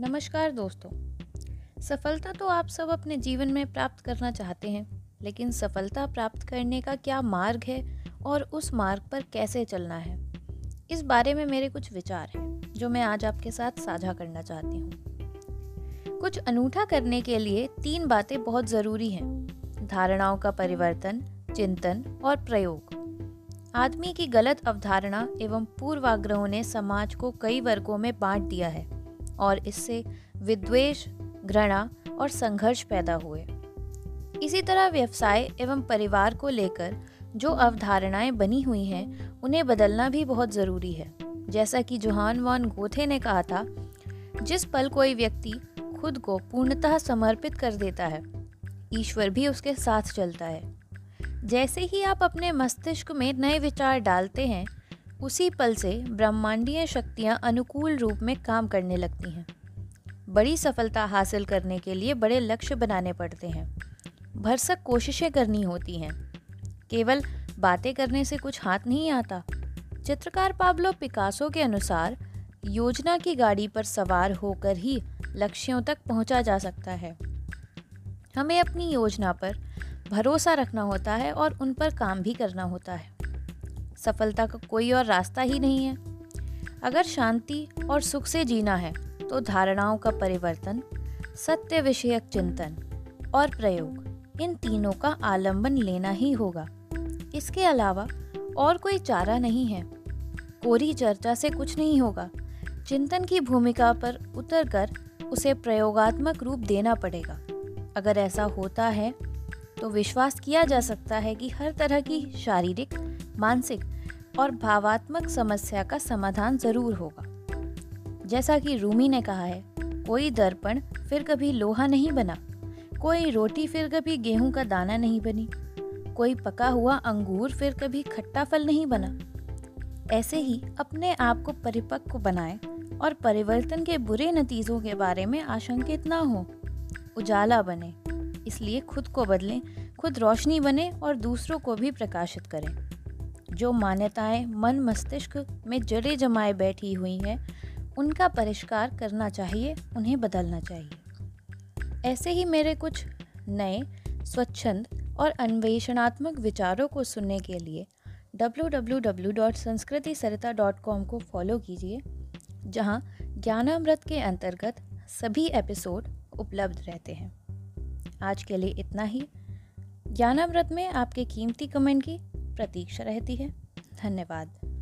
नमस्कार दोस्तों। सफलता तो आप सब अपने जीवन में प्राप्त करना चाहते हैं, लेकिन सफलता प्राप्त करने का क्या मार्ग है और उस मार्ग पर कैसे चलना है? इस बारे में मेरे कुछ विचार हैं, जो मैं आज आपके साथ साझा करना चाहती हूँ। कुछ अनूठा करने के लिए तीन बातें बहुत ज़रूरी हैं, धारणाओं का परिवर्तन, चिंतन और प्रयोग। आदमी की गलत अवधारणा एवं पूर्वाग्रहों ने समाज को कई वर्गों में बांट दिया है। और इससे विद्वेष, घृणा और संघर्ष पैदा हुए। इसी तरह व्यवसाय एवं परिवार को लेकर जो अवधारणाएँ बनी हुई हैं, उन्हें बदलना भी बहुत ज़रूरी है। जैसा कि जोहान वॉन गोथे ने कहा था, जिस पल कोई व्यक्ति खुद को पूर्णतः समर्पित कर देता है, ईश्वर भी उसके साथ चलता है। जैसे ही आप अपने मस्तिष्क में नए विचार डालते हैं उसी पल से ब्रह्मांडीय शक्तियाँ अनुकूल रूप में काम करने लगती हैं। बड़ी सफलता हासिल करने के लिए बड़े लक्ष्य बनाने पड़ते हैं। भरसक कोशिशें करनी होती हैं। केवल बातें करने से कुछ हाथ नहीं आता। चित्रकार पाब्लो पिकासो के अनुसार, योजना की गाड़ी पर सवार होकर ही लक्ष्यों तक पहुँचा जा सकता है। हमें अपनी योजना पर भरोसा रखना होता है और उन पर काम भी करना होता है। सफलता का कोई और रास्ता ही नहीं है। अगर शांति और सुख से जीना है तो धारणाओं का परिवर्तन, सत्य विषयक चिंतन और प्रयोग, इन तीनों का आलंबन लेना ही होगा। इसके अलावा और कोई चारा नहीं है। कोरी चर्चा से कुछ नहीं होगा। चिंतन की भूमिका पर उतर कर उसे प्रयोगात्मक रूप देना पड़ेगा। अगर ऐसा होता है तो विश्वास किया जा सकता है कि हर तरह की शारीरिक मानसिक और भावात्मक समस्या का समाधान ज़रूर होगा। जैसा कि रूमी ने कहा है, कोई दर्पण फिर कभी लोहा नहीं बना, कोई रोटी फिर कभी गेहूँ का दाना नहीं बनी, कोई पका हुआ अंगूर फिर कभी खट्टा फल नहीं बना। ऐसे ही अपने आप को परिपक्व बनाएँ और परिवर्तन के बुरे नतीजों के बारे में आशंकित ना हो। उजाला बने, इसलिए खुद को बदलें, खुद रोशनी बने और दूसरों को भी प्रकाशित करें। जो मान्यताएँ मन मस्तिष्क में जड़े जमाए बैठी हुई हैं, उनका परिष्कार करना चाहिए, उन्हें बदलना चाहिए। ऐसे ही मेरे कुछ नए, स्वच्छंद और अन्वेषणात्मक विचारों को सुनने के लिए www.sanskriti.sarita.com को फॉलो कीजिए, जहाँ ज्ञानामृत के अंतर्गत सभी एपिसोड उपलब्ध रहते हैं। आज के लिए इतना ही। ज्ञानामृत में आपके कीमती कमेंट की प्रतीक्षा रहती है। धन्यवाद।